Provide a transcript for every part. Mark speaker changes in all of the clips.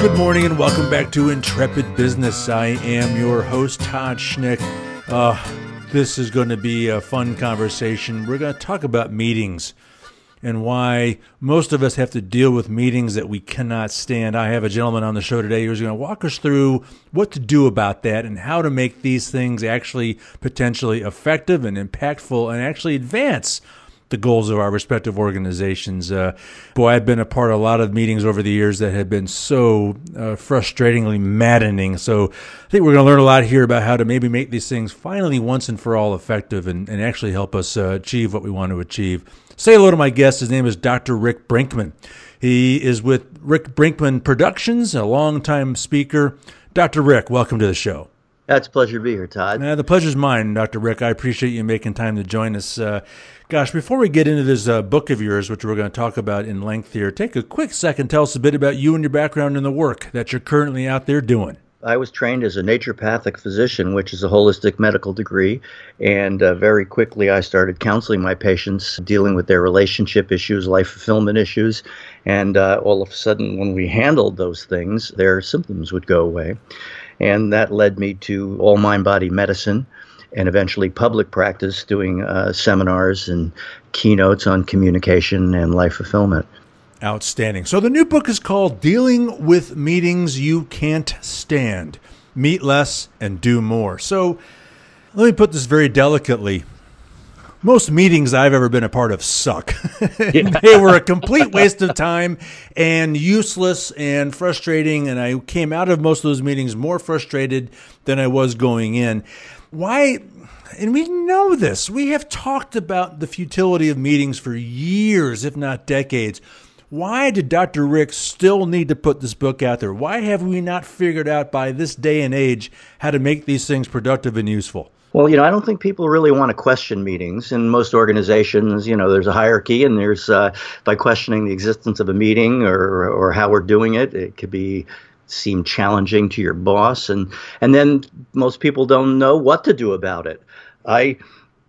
Speaker 1: Good morning and welcome back to Intrepid Business. I am your host, Todd Schnick. Uh, this is going to be a fun conversation. We're going to talk about meetings and why most of us have to deal with meetings that we cannot stand. I have a gentleman on the show today who's going to walk us through what to do about that and how to make these things actually potentially effective and impactful and actually advance the goals of our respective organizations. Uh, boy, I've been a part of a lot of meetings over the years that have been so uh, frustratingly maddening. So I think we're going to learn a lot here about how to maybe make these things finally once and for all effective and, and actually help us uh, achieve what we want to achieve. Say hello to my guest. His name is Dr. Rick Brinkman. He is with Rick Brinkman Productions, a longtime speaker. Dr. Rick, welcome to the show.
Speaker 2: That's a pleasure to be here, Todd.
Speaker 1: Uh, the pleasure's mine, Dr. Rick. I appreciate you making time to join us. Uh, gosh, before we get into this uh, book of yours, which we're going to talk about in length here, take a quick second, tell us a bit about you and your background in the work that you're currently out there doing.
Speaker 2: I was trained as a naturopathic physician, which is a holistic medical degree. And uh, very quickly, I started counseling my patients, dealing with their relationship issues, life fulfillment issues. And uh, all of a sudden, when we handled those things, their symptoms would go away. And that led me to all mind body medicine and eventually public practice, doing uh, seminars and keynotes on communication and life fulfillment.
Speaker 1: Outstanding. So the new book is called Dealing with Meetings You Can't Stand Meet Less and Do More. So let me put this very delicately. Most meetings I've ever been a part of suck. they were a complete waste of time and useless and frustrating. And I came out of most of those meetings more frustrated than I was going in. Why? And we know this. We have talked about the futility of meetings for years, if not decades. Why did Dr. Rick still need to put this book out there? Why have we not figured out by this day and age how to make these things productive and useful?
Speaker 2: Well, you know, I don't think people really want to question meetings. In most organizations, you know, there's a hierarchy, and there's uh, by questioning the existence of a meeting or or how we're doing it, it could be seem challenging to your boss, and and then most people don't know what to do about it. I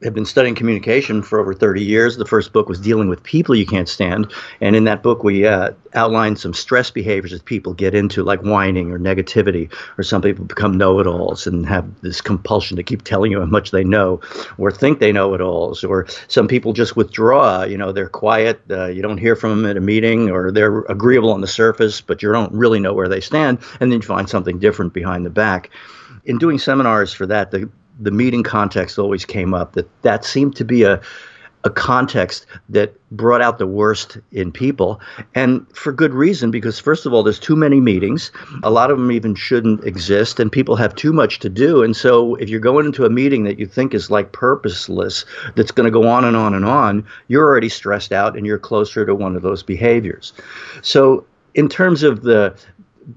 Speaker 2: have been studying communication for over 30 years. The first book was dealing with people you can't stand, and in that book we uh, outlined some stress behaviors that people get into, like whining or negativity, or some people become know-it-alls and have this compulsion to keep telling you how much they know, or think they know-it-alls, or some people just withdraw. You know, they're quiet, uh, you don't hear from them at a meeting, or they're agreeable on the surface, but you don't really know where they stand, and then you find something different behind the back. In doing seminars for that, the the meeting context always came up that that seemed to be a a context that brought out the worst in people. And for good reason because first of all there's too many meetings. A lot of them even shouldn't exist and people have too much to do. And so if you're going into a meeting that you think is like purposeless that's going to go on and on and on you're already stressed out and you're closer to one of those behaviors. So in terms of the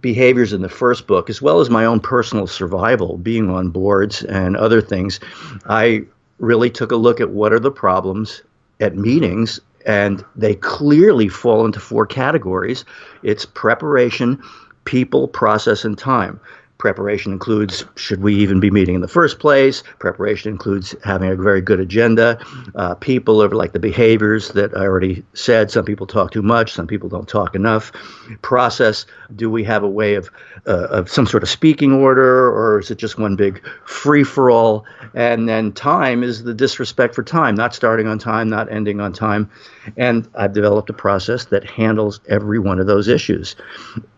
Speaker 2: behaviors in the first book, as well as my own personal survival, being on boards and other things, I really took a look at what are the problems at meetings, and they clearly fall into four categories it's preparation, people, process, and time. Preparation includes should we even be meeting in the first place? Preparation includes having a very good agenda. Uh, people are like the behaviors that I already said. Some people talk too much, some people don't talk enough. Process do we have a way of, uh, of some sort of speaking order, or is it just one big free for all? And then time is the disrespect for time, not starting on time, not ending on time. And I've developed a process that handles every one of those issues.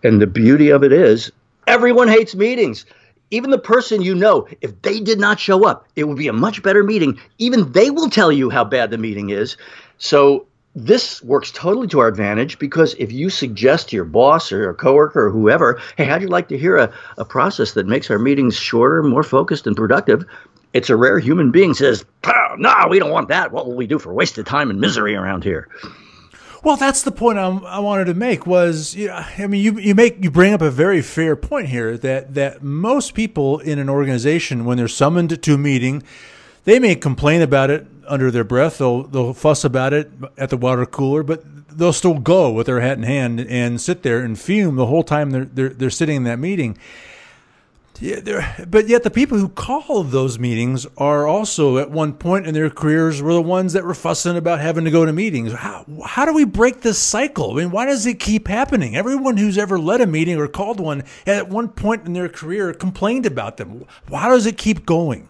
Speaker 2: And the beauty of it is, Everyone hates meetings. Even the person you know, if they did not show up, it would be a much better meeting. Even they will tell you how bad the meeting is. So this works totally to our advantage because if you suggest to your boss or a coworker or whoever, hey, how'd you like to hear a, a process that makes our meetings shorter, more focused, and productive? It's a rare human being says, no, we don't want that. What will we do for wasted time and misery around here?
Speaker 1: Well, that's the point I'm, i wanted to make. Was you know, I mean, you you make you bring up a very fair point here that that most people in an organization, when they're summoned to a meeting, they may complain about it under their breath. They'll they'll fuss about it at the water cooler, but they'll still go with their hat in hand and sit there and fume the whole time they're they're, they're sitting in that meeting. Yeah, but yet the people who call those meetings are also at one point in their careers were the ones that were fussing about having to go to meetings. How, how do we break this cycle? I mean, why does it keep happening? Everyone who's ever led a meeting or called one at one point in their career complained about them. Why does it keep going?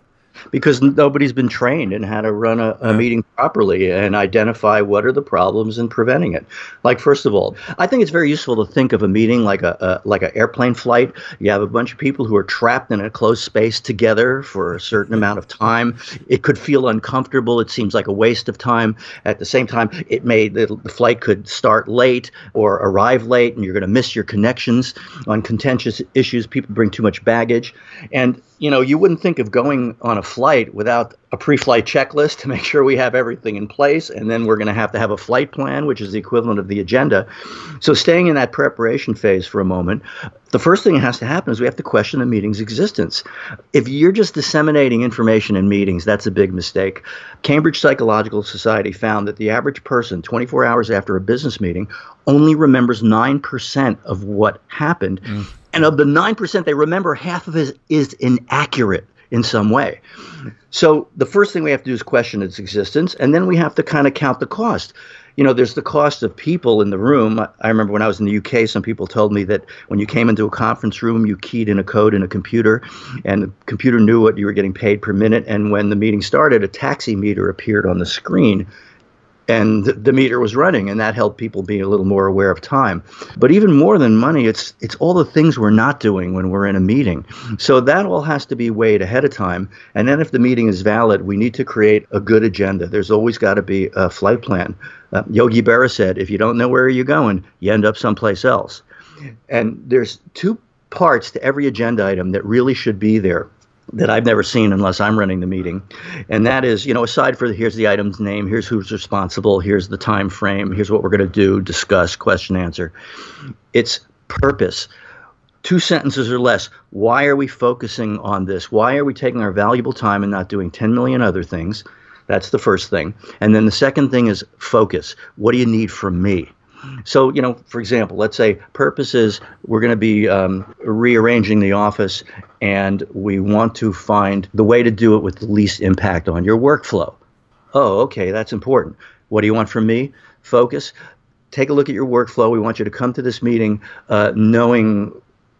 Speaker 2: Because nobody's been trained in how to run a, a yeah. meeting properly and identify what are the problems and preventing it. Like first of all, I think it's very useful to think of a meeting like a, a like an airplane flight. You have a bunch of people who are trapped in a closed space together for a certain amount of time. It could feel uncomfortable. It seems like a waste of time. At the same time, it may the, the flight could start late or arrive late, and you're going to miss your connections on contentious issues. People bring too much baggage, and you know, you wouldn't think of going on a flight without a pre-flight checklist to make sure we have everything in place, and then we're going to have to have a flight plan, which is the equivalent of the agenda. So, staying in that preparation phase for a moment, the first thing that has to happen is we have to question the meeting's existence. If you're just disseminating information in meetings, that's a big mistake. Cambridge Psychological Society found that the average person, 24 hours after a business meeting, only remembers 9% of what happened. Mm and of the 9% they remember, half of it is inaccurate in some way. So the first thing we have to do is question its existence, and then we have to kind of count the cost. You know, there's the cost of people in the room. I remember when I was in the UK, some people told me that when you came into a conference room, you keyed in a code in a computer, and the computer knew what you were getting paid per minute. And when the meeting started, a taxi meter appeared on the screen and the meter was running and that helped people be a little more aware of time. But even more than money it's it's all the things we're not doing when we're in a meeting. So that all has to be weighed ahead of time and then if the meeting is valid we need to create a good agenda. There's always got to be a flight plan. Uh, yogi berra said if you don't know where you're going you end up someplace else. And there's two parts to every agenda item that really should be there that I've never seen unless I'm running the meeting. And that is, you know, aside for the, here's the item's name, here's who's responsible, here's the time frame, here's what we're going to do, discuss, question, answer. It's purpose. Two sentences or less. Why are we focusing on this? Why are we taking our valuable time and not doing 10 million other things? That's the first thing. And then the second thing is focus. What do you need from me? So, you know, for example, let's say purpose is we're going to be um, rearranging the office and we want to find the way to do it with the least impact on your workflow. Oh, okay, that's important. What do you want from me? Focus. Take a look at your workflow. We want you to come to this meeting uh, knowing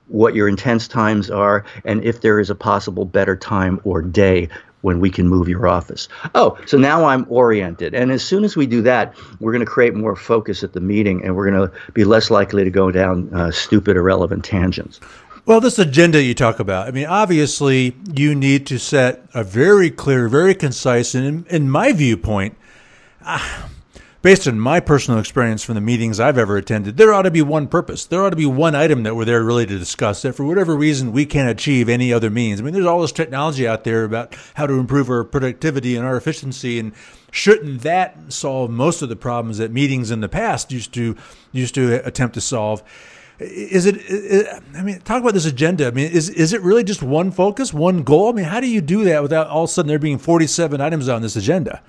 Speaker 2: what your intense times are and if there is a possible better time or day when we can move your office. Oh, so now I'm oriented. And as soon as we do that, we're going to create more focus at the meeting and we're going to be less likely to go down uh, stupid, irrelevant tangents.
Speaker 1: Well, this agenda you talk about, I mean, obviously, you need to set a very clear, very concise, and in, in my viewpoint, uh, based on my personal experience from the meetings I've ever attended, there ought to be one purpose. There ought to be one item that we're there really to discuss that for whatever reason we can't achieve any other means. I mean, there's all this technology out there about how to improve our productivity and our efficiency and shouldn't that solve most of the problems that meetings in the past used to used to attempt to solve? Is it? I mean, talk about this agenda. I mean, is is it really just one focus, one goal? I mean, how do you do that without all of a sudden there being 47 items on this agenda?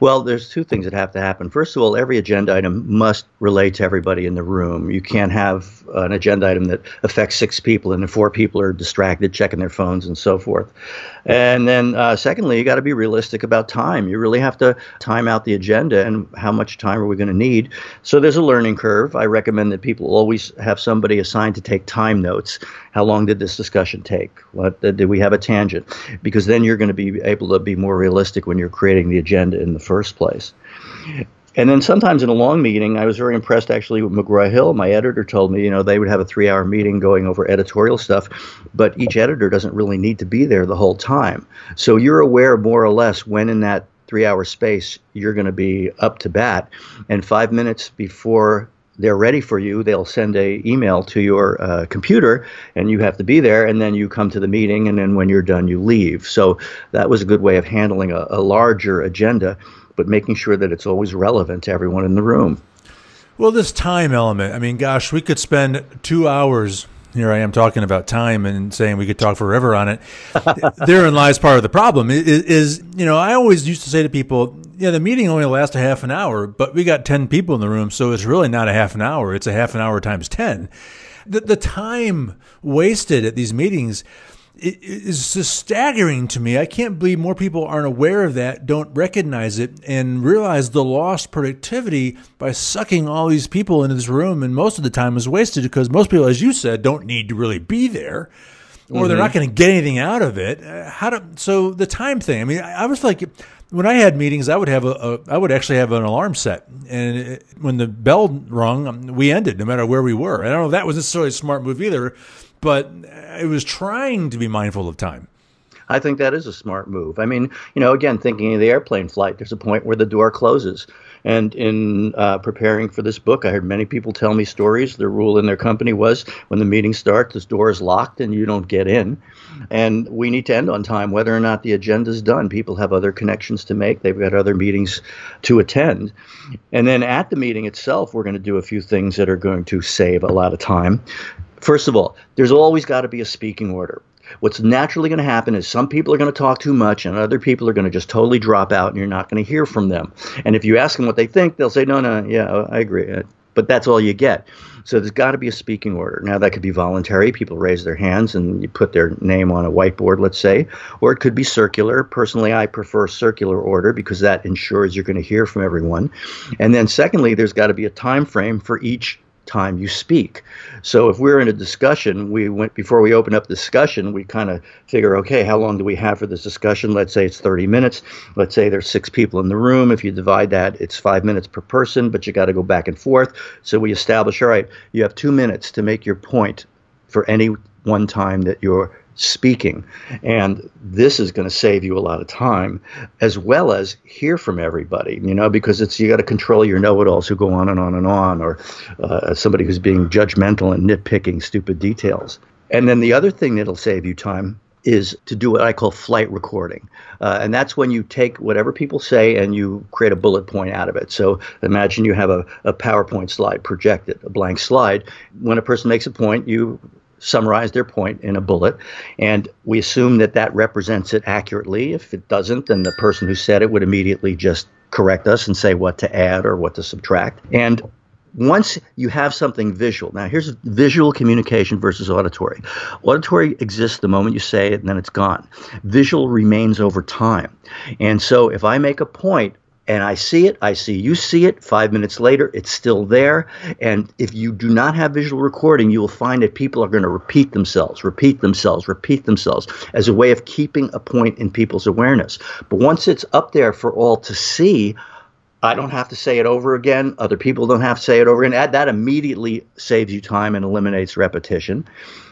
Speaker 2: Well, there's two things that have to happen. First of all, every agenda item must relate to everybody in the room. You can't have an agenda item that affects six people and the four people are distracted checking their phones and so forth. And then, uh, secondly, you got to be realistic about time. You really have to time out the agenda and how much time are we going to need. So there's a learning curve. I recommend that people always have somebody assigned to take time notes. How long did this discussion take? What did we have a tangent? Because then you're going to be able to be more realistic when you're creating the agenda in the first place. And then sometimes in a long meeting, I was very impressed actually with McGraw Hill. My editor told me, you know, they would have a three hour meeting going over editorial stuff, but each editor doesn't really need to be there the whole time. So you're aware more or less when in that three hour space you're going to be up to bat. And five minutes before they're ready for you, they'll send a email to your uh, computer, and you have to be there. And then you come to the meeting, and then when you're done, you leave. So that was a good way of handling a, a larger agenda but making sure that it's always relevant to everyone in the room.
Speaker 1: Well, this time element, I mean, gosh, we could spend two hours. Here I am talking about time and saying we could talk forever on it. Therein lies part of the problem. Is, is, you know, I always used to say to people, yeah, the meeting only lasts a half an hour, but we got 10 people in the room, so it's really not a half an hour. It's a half an hour times 10. The, the time wasted at these meetings it is just staggering to me. I can't believe more people aren't aware of that, don't recognize it, and realize the lost productivity by sucking all these people into this room. And most of the time is wasted because most people, as you said, don't need to really be there. Or mm-hmm. they're not going to get anything out of it. Uh, how do so the time thing? I mean, I, I was like, when I had meetings, I would have a, a I would actually have an alarm set, and it, when the bell rung, we ended no matter where we were. I don't know if that was necessarily a smart move either, but it was trying to be mindful of time.
Speaker 2: I think that is a smart move. I mean, you know, again, thinking of the airplane flight, there's a point where the door closes. And in uh, preparing for this book, I heard many people tell me stories. The rule in their company was when the meeting starts, this door is locked and you don't get in. And we need to end on time, whether or not the agenda is done. People have other connections to make, they've got other meetings to attend. And then at the meeting itself, we're going to do a few things that are going to save a lot of time. First of all, there's always got to be a speaking order. What's naturally going to happen is some people are going to talk too much and other people are going to just totally drop out and you're not going to hear from them. And if you ask them what they think, they'll say, no, no, yeah, I agree. Uh, but that's all you get. So there's got to be a speaking order. Now, that could be voluntary. People raise their hands and you put their name on a whiteboard, let's say, or it could be circular. Personally, I prefer circular order because that ensures you're going to hear from everyone. And then, secondly, there's got to be a time frame for each time you speak. So if we're in a discussion, we went before we open up discussion, we kind of figure, okay, how long do we have for this discussion? Let's say it's 30 minutes. Let's say there's six people in the room. If you divide that, it's five minutes per person, but you got to go back and forth. So we establish, all right, you have two minutes to make your point for any one time that you're speaking. And this is going to save you a lot of time as well as hear from everybody, you know, because it's you got to control your know it alls who go on and on and on, or uh, somebody who's being judgmental and nitpicking stupid details. And then the other thing that'll save you time is to do what I call flight recording. Uh, and that's when you take whatever people say and you create a bullet point out of it. So imagine you have a, a PowerPoint slide projected, a blank slide. When a person makes a point, you summarize their point in a bullet, and we assume that that represents it accurately. If it doesn't, then the person who said it would immediately just correct us and say what to add or what to subtract. And once you have something visual, now here's visual communication versus auditory. Auditory exists the moment you say it and then it's gone. Visual remains over time. And so if I make a point, and I see it, I see you see it. Five minutes later, it's still there. And if you do not have visual recording, you will find that people are going to repeat themselves, repeat themselves, repeat themselves as a way of keeping a point in people's awareness. But once it's up there for all to see, I don't have to say it over again. Other people don't have to say it over again. That immediately saves you time and eliminates repetition.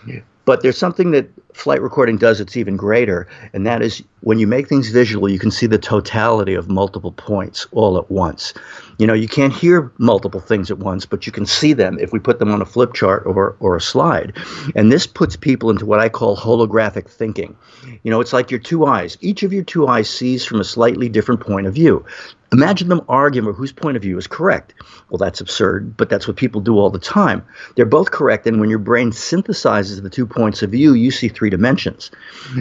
Speaker 2: Yeah. But there's something that flight recording does that's even greater, and that is when you make things visual, you can see the totality of multiple points all at once. You know, you can't hear multiple things at once, but you can see them if we put them on a flip chart or, or a slide. And this puts people into what I call holographic thinking. You know, it's like your two eyes. Each of your two eyes sees from a slightly different point of view. Imagine them arguing over whose point of view is correct. Well, that's absurd, but that's what people do all the time. They're both correct, and when your brain synthesizes the two points of view, you see three dimensions.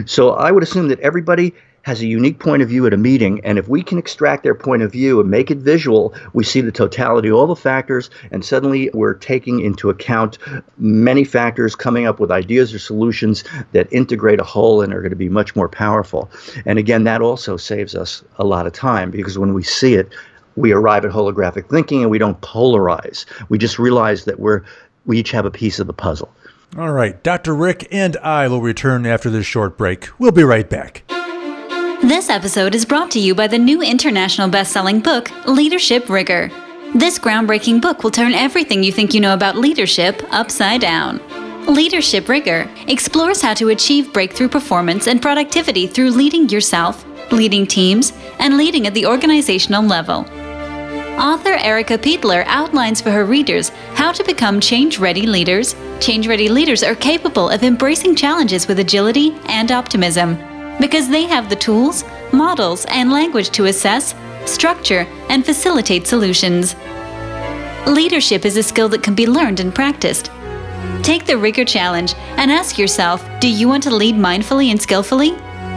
Speaker 2: So I would assume that everybody has a unique point of view at a meeting, and if we can extract their point of view and make it visual, we see the totality, all the factors, and suddenly we're taking into account many factors, coming up with ideas or solutions that integrate a whole and are going to be much more powerful. And again, that also saves us a lot of time because when we see it, we arrive at holographic thinking and we don't polarize. We just realize that we're we each have a piece of the puzzle.
Speaker 1: All right, Dr. Rick and I will return after this short break. We'll be right back.
Speaker 3: This episode is brought to you by the new international best-selling book, Leadership Rigor. This groundbreaking book will turn everything you think you know about leadership upside down. Leadership Rigor explores how to achieve breakthrough performance and productivity through leading yourself, leading teams, and leading at the organizational level. Author Erica Peitler outlines for her readers how to become change ready leaders. Change ready leaders are capable of embracing challenges with agility and optimism because they have the tools, models, and language to assess, structure, and facilitate solutions. Leadership is a skill that can be learned and practiced. Take the Rigor Challenge and ask yourself do you want to lead mindfully and skillfully?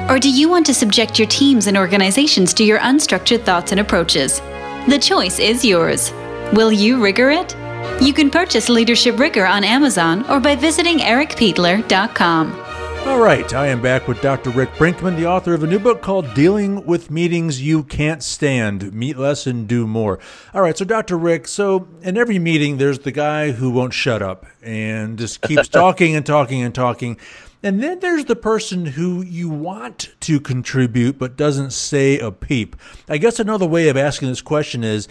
Speaker 3: Or do you want to subject your teams and organizations to your unstructured thoughts and approaches? The choice is yours. Will you rigor it? You can purchase Leadership Rigor on Amazon or by visiting ericapeitler.com.
Speaker 1: All right, I am back with Dr. Rick Brinkman, the author of a new book called Dealing with Meetings You Can't Stand Meet Less and Do More. All right, so Dr. Rick, so in every meeting, there's the guy who won't shut up and just keeps talking and talking and talking. And then there's the person who you want to contribute but doesn't say a peep. I guess another way of asking this question is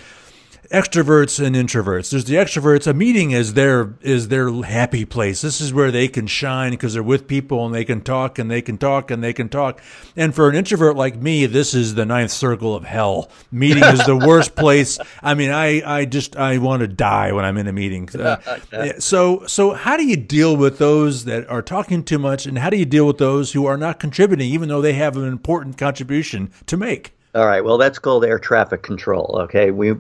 Speaker 1: extroverts and introverts. There's the extroverts. A meeting is their is their happy place. This is where they can shine because they're with people and they can talk and they can talk and they can talk. And for an introvert like me, this is the ninth circle of hell. Meeting is the worst place. I mean, I I just I want to die when I'm in a meeting. Uh, so so how do you deal with those that are talking too much, and how do you deal with those who are not contributing, even though they have an important contribution to make?
Speaker 2: All right. Well, that's called air traffic control. Okay. We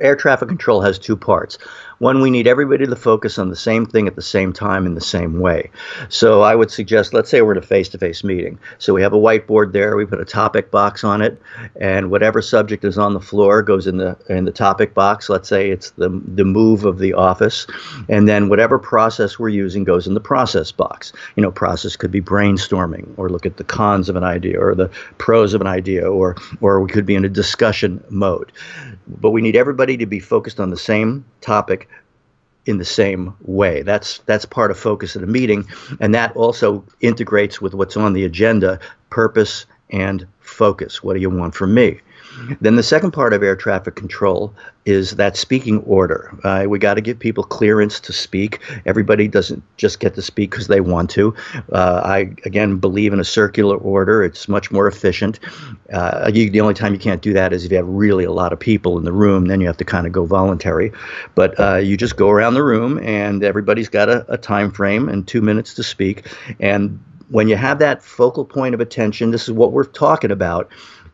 Speaker 2: air traffic control has two parts. One, we need everybody to focus on the same thing at the same time in the same way. So I would suggest, let's say we're in a face-to-face meeting. So we have a whiteboard there. We put a topic box on it, and whatever subject is on the floor goes in the in the topic box. Let's say it's the the move of the office, and then whatever process we're using goes in the process box. You know, process could be brainstorming, or look at the cons of an idea, or the pros of an idea, or or we could be in a discussion mode. But we need everybody to be focused on the same topic in the same way. That's that's part of focus at a meeting, and that also integrates with what's on the agenda, purpose and focus. What do you want from me? Then the second part of air traffic control is that speaking order. Uh, we got to give people clearance to speak. Everybody doesn't just get to speak because they want to. Uh, I again believe in a circular order. It's much more efficient. Uh, you, the only time you can't do that is if you have really a lot of people in the room. Then you have to kind of go voluntary. But uh, you just go around the room, and everybody's got a, a time frame and two minutes to speak. And when you have that focal point of attention, this is what we're talking about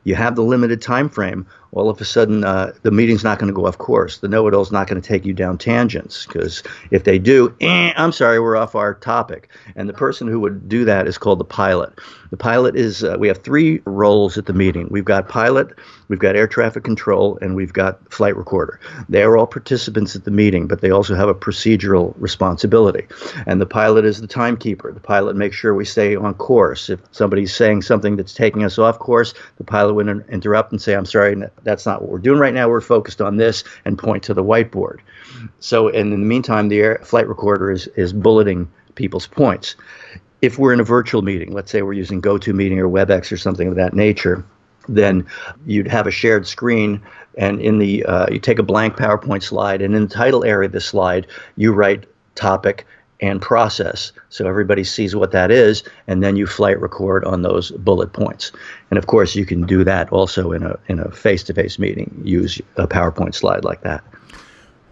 Speaker 2: you have the limited time frame, all of a sudden uh, the meeting's not going to go off course. The know-it-all is not going to take you down tangents because if they do, eh, I'm sorry, we're off our topic. And the person who would do that is called the pilot. The pilot is uh, we have three roles at the meeting. We've got pilot, we've got air traffic control, and we've got flight recorder. They are all participants at the meeting, but they also have a procedural responsibility. And the pilot is the timekeeper. The pilot makes sure we stay on course. If somebody's saying something that's taking us off course, the pilot would interrupt and say, "I'm sorry, that's not what we're doing right now. We're focused on this," and point to the whiteboard. So, and in the meantime, the air, flight recorder is is bulleting people's points if we're in a virtual meeting, let's say we're using GoToMeeting or WebEx or something of that nature, then you'd have a shared screen, and in the uh, you take a blank PowerPoint slide, and in the title area of the slide, you write topic and process, so everybody sees what that is, and then you flight record on those bullet points. And of course, you can do that also in a in a face-to-face meeting. Use a PowerPoint slide like that.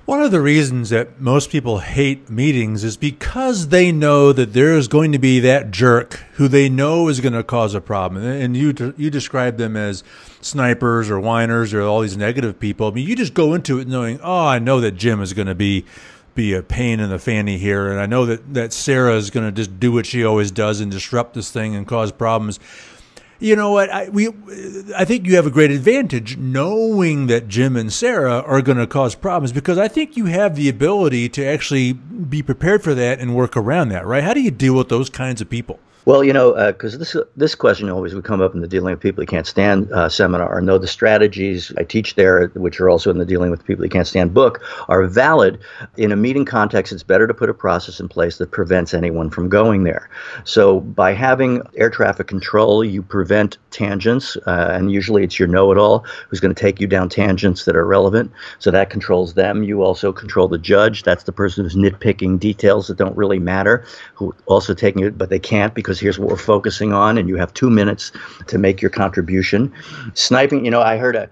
Speaker 1: One of the reasons that most people hate meetings is because they know that there is going to be that jerk who they know is going to cause a problem. And you you describe them as snipers or whiners or all these negative people. I mean, you just go into it knowing, oh, I know that Jim is going to be be a pain in the fanny here, and I know that that Sarah is going to just do what she always does and disrupt this thing and cause problems you know what? I, we, I think you have a great advantage knowing that Jim and Sarah are going to cause problems because I think you have the ability to actually be prepared for that and work around that, right? How do you deal with those kinds of people?
Speaker 2: Well, you know, because uh, this this question always would come up in the dealing with people who can't stand uh, seminar. And though the strategies I teach there, which are also in the dealing with people who can't stand book, are valid in a meeting context, it's better to put a process in place that prevents anyone from going there. So by having air traffic control, you prevent tangents, uh, and usually it's your know-it-all who's going to take you down tangents that are relevant. So that controls them. You also control the judge. That's the person who's nitpicking details that don't really matter, who also taking it, but they can't because because here's what we're focusing on, and you have two minutes to make your contribution. Sniping, you know, I heard a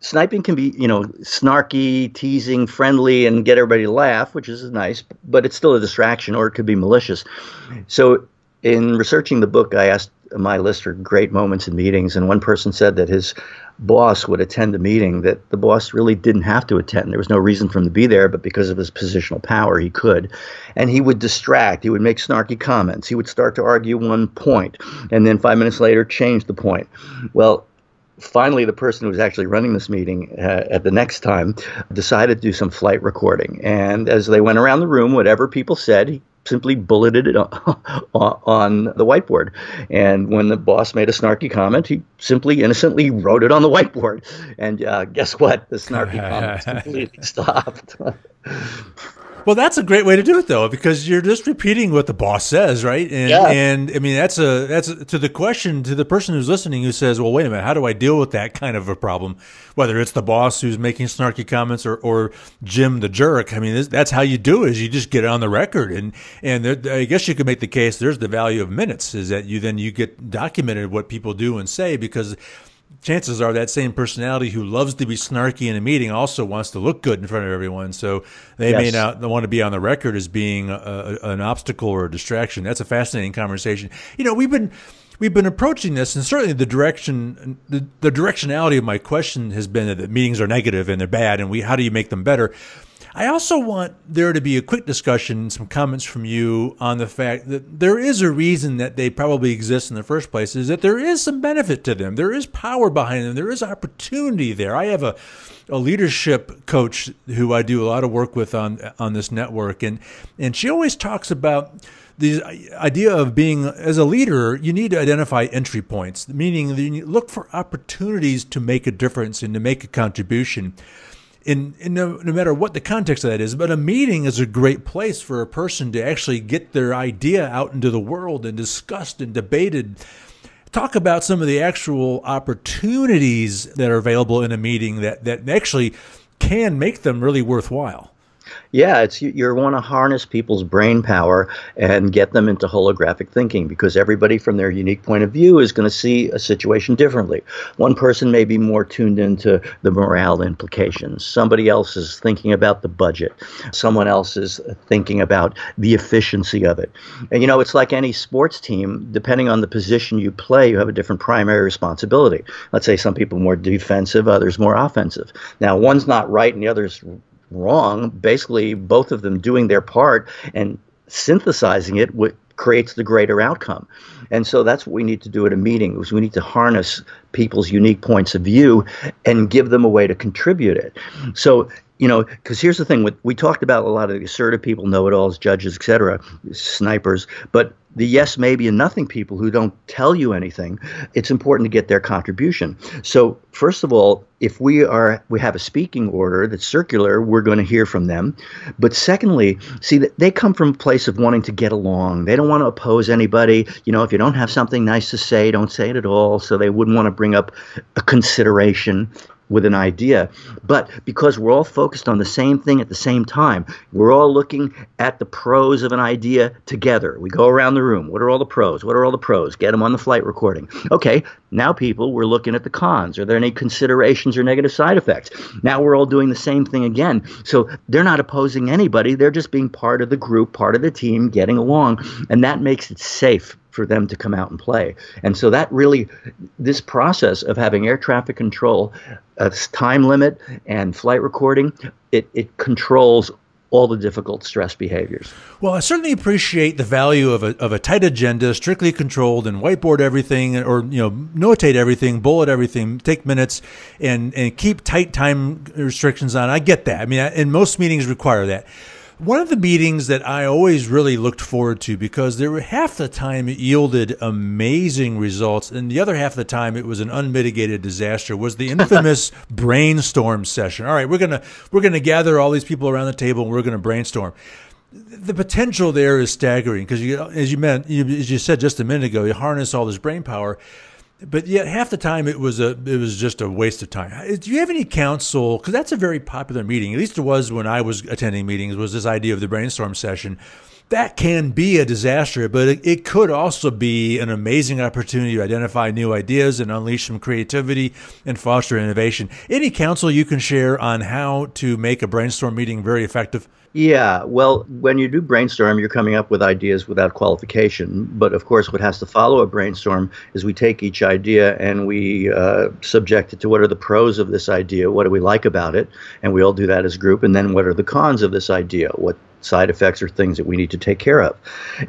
Speaker 2: sniping can be, you know, snarky, teasing, friendly, and get everybody to laugh, which is nice, but it's still a distraction, or it could be malicious. So in researching the book, I asked my list for great moments in meetings. And one person said that his boss would attend a meeting that the boss really didn't have to attend. There was no reason for him to be there, but because of his positional power, he could. And he would distract. He would make snarky comments. He would start to argue one point, and then five minutes later, change the point. Well, finally, the person who was actually running this meeting uh, at the next time decided to do some flight recording. And as they went around the room, whatever people said, simply bulleted it on the whiteboard. And when the boss made a snarky comment, he simply innocently wrote it on the whiteboard. And uh, guess what? The snarky comment completely stopped.
Speaker 1: Well, that's a great way to do it, though, because you're just repeating what the boss says, right? And,
Speaker 2: yeah.
Speaker 1: and I mean, that's a that's a, to the question to the person who's listening who says, "Well, wait a minute, how do I deal with that kind of a problem?" Whether it's the boss who's making snarky comments or, or Jim the jerk, I mean, this, that's how you do it. Is you just get it on the record, and and there, I guess you could make the case. There's the value of minutes, is that you then you get documented what people do and say because chances are that same personality who loves to be snarky in a meeting also wants to look good in front of everyone. So they yes. may not want to be on the record as being a, an obstacle or a distraction. That's a fascinating conversation. You know, we've been we've been approaching this, and certainly the direction the, the directionality of my question has been that meetings are negative and they're bad, and we how do you make them better? I also want there to be a quick discussion, and some comments from you on the fact that there is a reason that they probably exist in the first place, is that there is some benefit to them. There is power behind them. There is opportunity there. I have a, a leadership coach who I do a lot of work with on on this network, and and she always talks about the idea of being as a leader, you need to identify entry points, meaning you look for opportunities to make a difference and to make a contribution in, in no, no, matter what the context of that is, but a meeting is a great place for a person to actually get their idea out into the world and discussed and debated. Talk about some of the actual opportunities that are available in a meeting that, that actually can make them really worthwhile.
Speaker 2: Yeah, it's you, you want to harness people's brain power and get them into holographic thinking because everybody from their unique point of view is going to see a situation differently. One person may be more tuned into the morale implications. Somebody else is thinking about the budget. Someone else is thinking about the efficiency of it. And you know, it's like any sports team, depending on the position you play, you have a different primary responsibility. Let's say some people more defensive, others more offensive. Now, one's not right and the other's wrong. Basically, both of them doing their part and synthesizing it creates the greater outcome. And so that's what we need to do at a meeting is we need to harness people's unique points of view and give them a way to contribute it. So you know, because here's the thing: we talked about a lot of the assertive people, know-it-alls, judges, etc., snipers. But the yes, maybe, and nothing people who don't tell you anything, it's important to get their contribution. So, first of all, if we are we have a speaking order that's circular, we're going to hear from them. But secondly, see that they come from a place of wanting to get along. They don't want to oppose anybody. You know, if you don't have something nice to say, don't say it at all. So they wouldn't want to bring up a consideration with an idea. But because we're all focused on the same thing at the same time, we're all looking at the pros of an idea together. We go around the room. What are all the pros? What are all the pros? Get them on the flight recording. Okay, now people, we're looking at the cons. Are there any considerations or negative side effects? Now we're all doing the same thing again. So they're not opposing anybody. They're just being part of the group, part of the team, getting along. And that makes it safe for them to come out and play. And so that really, this process of having air traffic control, a time limit, and flight recording, it, it controls all the difficult stress behaviors.
Speaker 1: Well, I certainly appreciate the value of a, of a tight agenda, strictly controlled, and whiteboard everything, or you know, notate everything, bullet everything, take minutes, and and keep tight time restrictions on. I get that. I mean, and most meetings require that. One of the meetings that I always really looked forward to because there were half the time it yielded amazing results, and the other half of the time it was an unmitigated disaster. Was the infamous brainstorm session? All right, we're gonna we're gonna gather all these people around the table and we're gonna brainstorm. The potential there is staggering because you, as you meant, you, as you said just a minute ago, you harness all this brain power but yet half the time it was a it was just a waste of time. Do you have any counsel? Because that's a very popular meeting. At least it was when I was attending meetings. Was this idea of the brainstorm session? That can be a disaster, but it, it, could also be an amazing opportunity to identify new ideas and unleash some creativity and foster innovation. Any counsel you can share on how to make a brainstorm meeting very effective?
Speaker 2: Yeah, well, when you do brainstorm, you're coming up with ideas without qualification. But of course, what has to follow a brainstorm is we take each idea and we uh, subject it to what are the pros of this idea, what do we like about it, and we all do that as a group. And then what are the cons of this idea, what side effects or things that we need to take care of.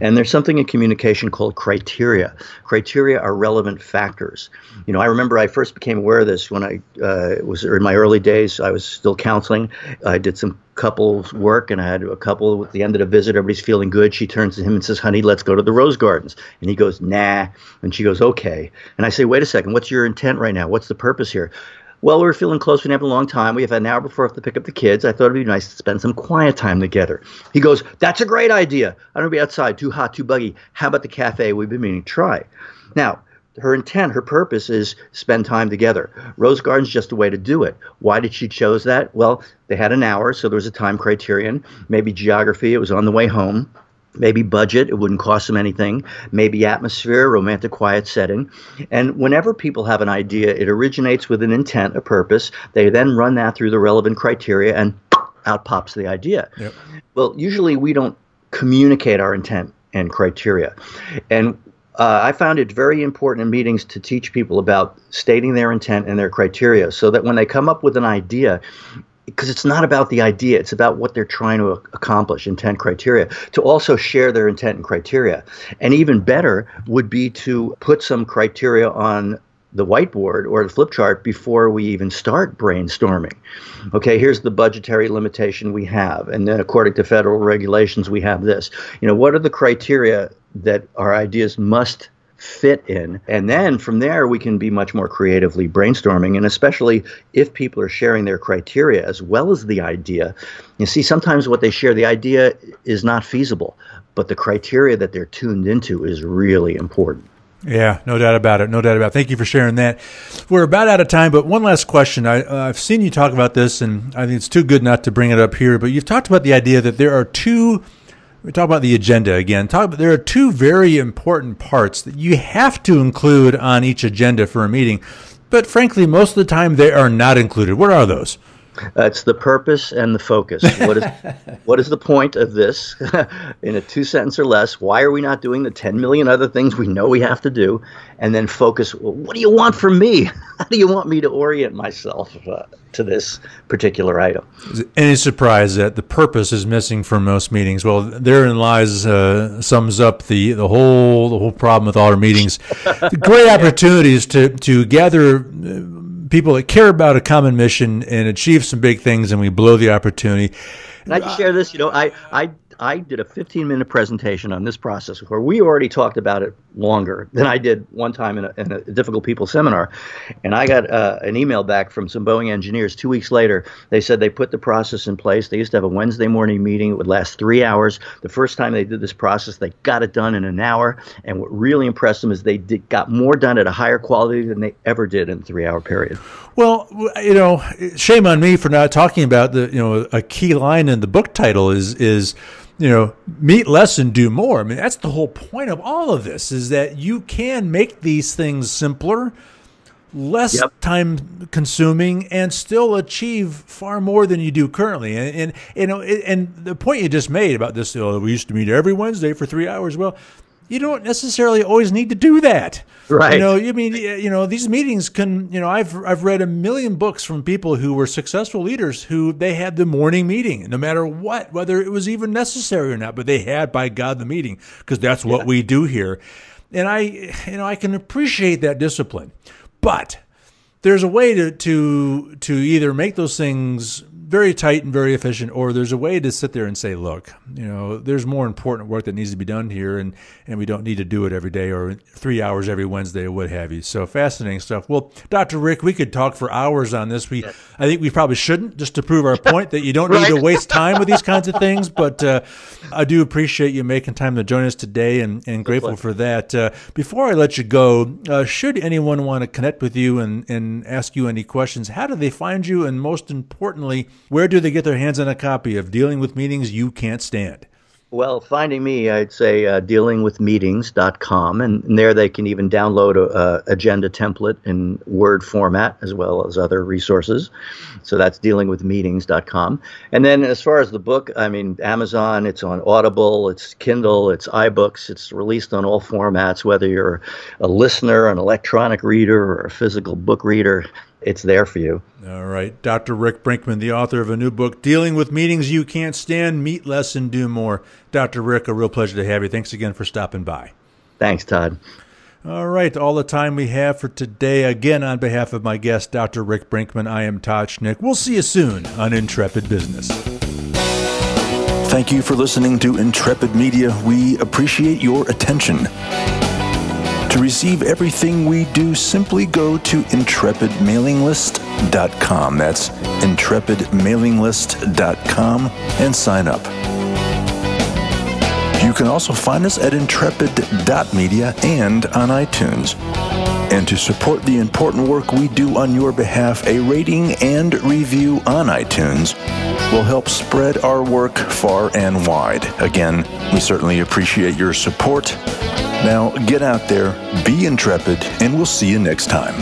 Speaker 2: And there's something in communication called criteria. Criteria are relevant factors. You know, I remember I first became aware of this when I uh, was in my early days. I was still counseling. I did some couples work and I had a couple at the end of the visit. Everybody's feeling good. She turns to him and says, honey, let's go to the rose gardens. And he goes, nah. And she goes, okay. And I say, wait a second. What's your intent right now? What's the purpose here? Well, we are feeling close. We have a long time. We have an hour before we have to pick up the kids. I thought it'd be nice to spend some quiet time together. He goes, That's a great idea. I don't want to be outside, too hot, too buggy. How about the cafe we've been meaning to try? Now, her intent, her purpose is spend time together. Rose Garden's just a way to do it. Why did she chose that? Well, they had an hour, so there was a time criterion. Maybe geography, it was on the way home maybe budget, it wouldn't cost them anything, maybe atmosphere, romantic quiet setting. And whenever people have an idea, it originates with an intent, a purpose. They then run that through the relevant criteria and out pops the idea. Yep. Well, usually we don't communicate our intent and criteria. And uh, I found it very important in meetings to teach people about stating their intent and their criteria so that when they come up with an idea, because it's not about the idea, it's about what they're trying to accomplish, intent criteria, to also share their intent and criteria. And even better would be to put some criteria on the whiteboard or the flip chart before we even start brainstorming. Okay, here's the budgetary limitation we have. And then according to federal regulations, we have this. You know, what are the criteria that our ideas must fit in. And then from there, we can be much more creatively brainstorming. And especially if people are sharing their criteria as well as the idea. You see, sometimes what they share, the idea is not feasible, but the criteria that they're tuned into is really important.
Speaker 1: Yeah, no doubt about it. No doubt about it. Thank you for sharing that. We're about out of time, but one last question. I, uh, I've seen you talk about this, and I think it's too good not to bring it up here, but you've talked about the idea that there are two we talk about the agenda again. Talk about, there are two very important parts that you have to include on each agenda for a meeting, but frankly, most of the time they are not included. What are those?
Speaker 2: Uh, it's the purpose and the focus. What is what is the point of this? In a two sentence or less, why are we not doing the 10 million other things we know we have to do? And then focus, well, what do you want from me? How do you want me to orient myself uh, to this particular item?
Speaker 1: Any surprise that the purpose is missing from most meetings? Well, therein lies uh, sums up the, the whole the whole problem with all our meetings. great opportunities to to gather uh, people that care about a common mission and achieve some big things, and we blow the opportunity.
Speaker 2: Can I just share this? You know, I I I did a 15 minute presentation on this process where we already talked about it longer than I did one time in a, in a difficult people seminar. And I got uh, an email back from some Boeing engineers two weeks later. They said they put the process in place. They used to have a Wednesday morning meeting. It would last three hours. The first time they did this process, they got it done in an hour. And what really impressed them is they did, got more done at a higher quality than they ever did in a three hour period.
Speaker 1: Well, you know, shame on me for not talking about the, you know, a key line in the book title is, is, you know, meet less and do more. I mean, that's the whole point of all of this is that you can make these things simpler, less yep. time consuming, and still achieve far more than you do currently. And, and you know, and the point you just made about this, you know, we used to meet every Wednesday for three hours. Well, you don't necessarily always need to do that.
Speaker 2: Right.
Speaker 1: You know, you mean you know these meetings can you know I've I've read a million books from people who were successful leaders who they had the morning meeting no matter what whether it was even necessary or not but they had by God the meeting because that's what yeah. we do here. And I you know I can appreciate that discipline. But there's a way to to to either make those things very tight and very efficient, or there's a way to sit there and say, look, you know, there's more important work that needs to be done here, and, and we don't need to do it every day or three hours every Wednesday or what have you. So fascinating stuff. Well, Dr. Rick, we could talk for hours on this. We, I think we probably shouldn't, just to prove our point that you don't right. need to waste time with these kinds of things. But uh, I do appreciate you making time to join us today, and, and grateful for that. Uh, before I let you go, uh, should anyone want to connect with you and, and ask you any questions, how do they find you? And most importantly, where do they get their hands on a copy of Dealing with Meetings You Can't Stand?
Speaker 2: Well, finding me, I'd say uh, dealingwithmeetings.com, and, and there they can even download a, a, agenda template in Word format as well as other resources. So that's dealingwithmeetings.com. And then as far as the book, I mean, Amazon, it's on Audible, it's Kindle, it's iBooks, it's released on all formats, whether you're a listener, an electronic reader, or a physical book reader it's there for you.
Speaker 4: All right. Dr. Rick Brinkman, the author of a new book, Dealing with Meetings You Can't Stand, Meet Less and Do More. Dr. Rick, a real pleasure to have you. Thanks again for stopping by.
Speaker 2: Thanks, Todd.
Speaker 4: All right, all the time we have for today. Again, on behalf of my guest, Dr. Rick Brinkman, I am Todd Schnick. We'll see you soon on Intrepid Business.
Speaker 1: Thank you for listening to Intrepid Media. We appreciate your attention. To receive everything we do, simply go to intrepidmailinglist.com. That's intrepidmailinglist.com and sign up. You can also find us at intrepid.media and on iTunes. And to support the important work we do on your behalf, a rating and review on iTunes will help spread our work far and wide. Again, we certainly appreciate your support now get out there, be intrepid, and we'll see you next time.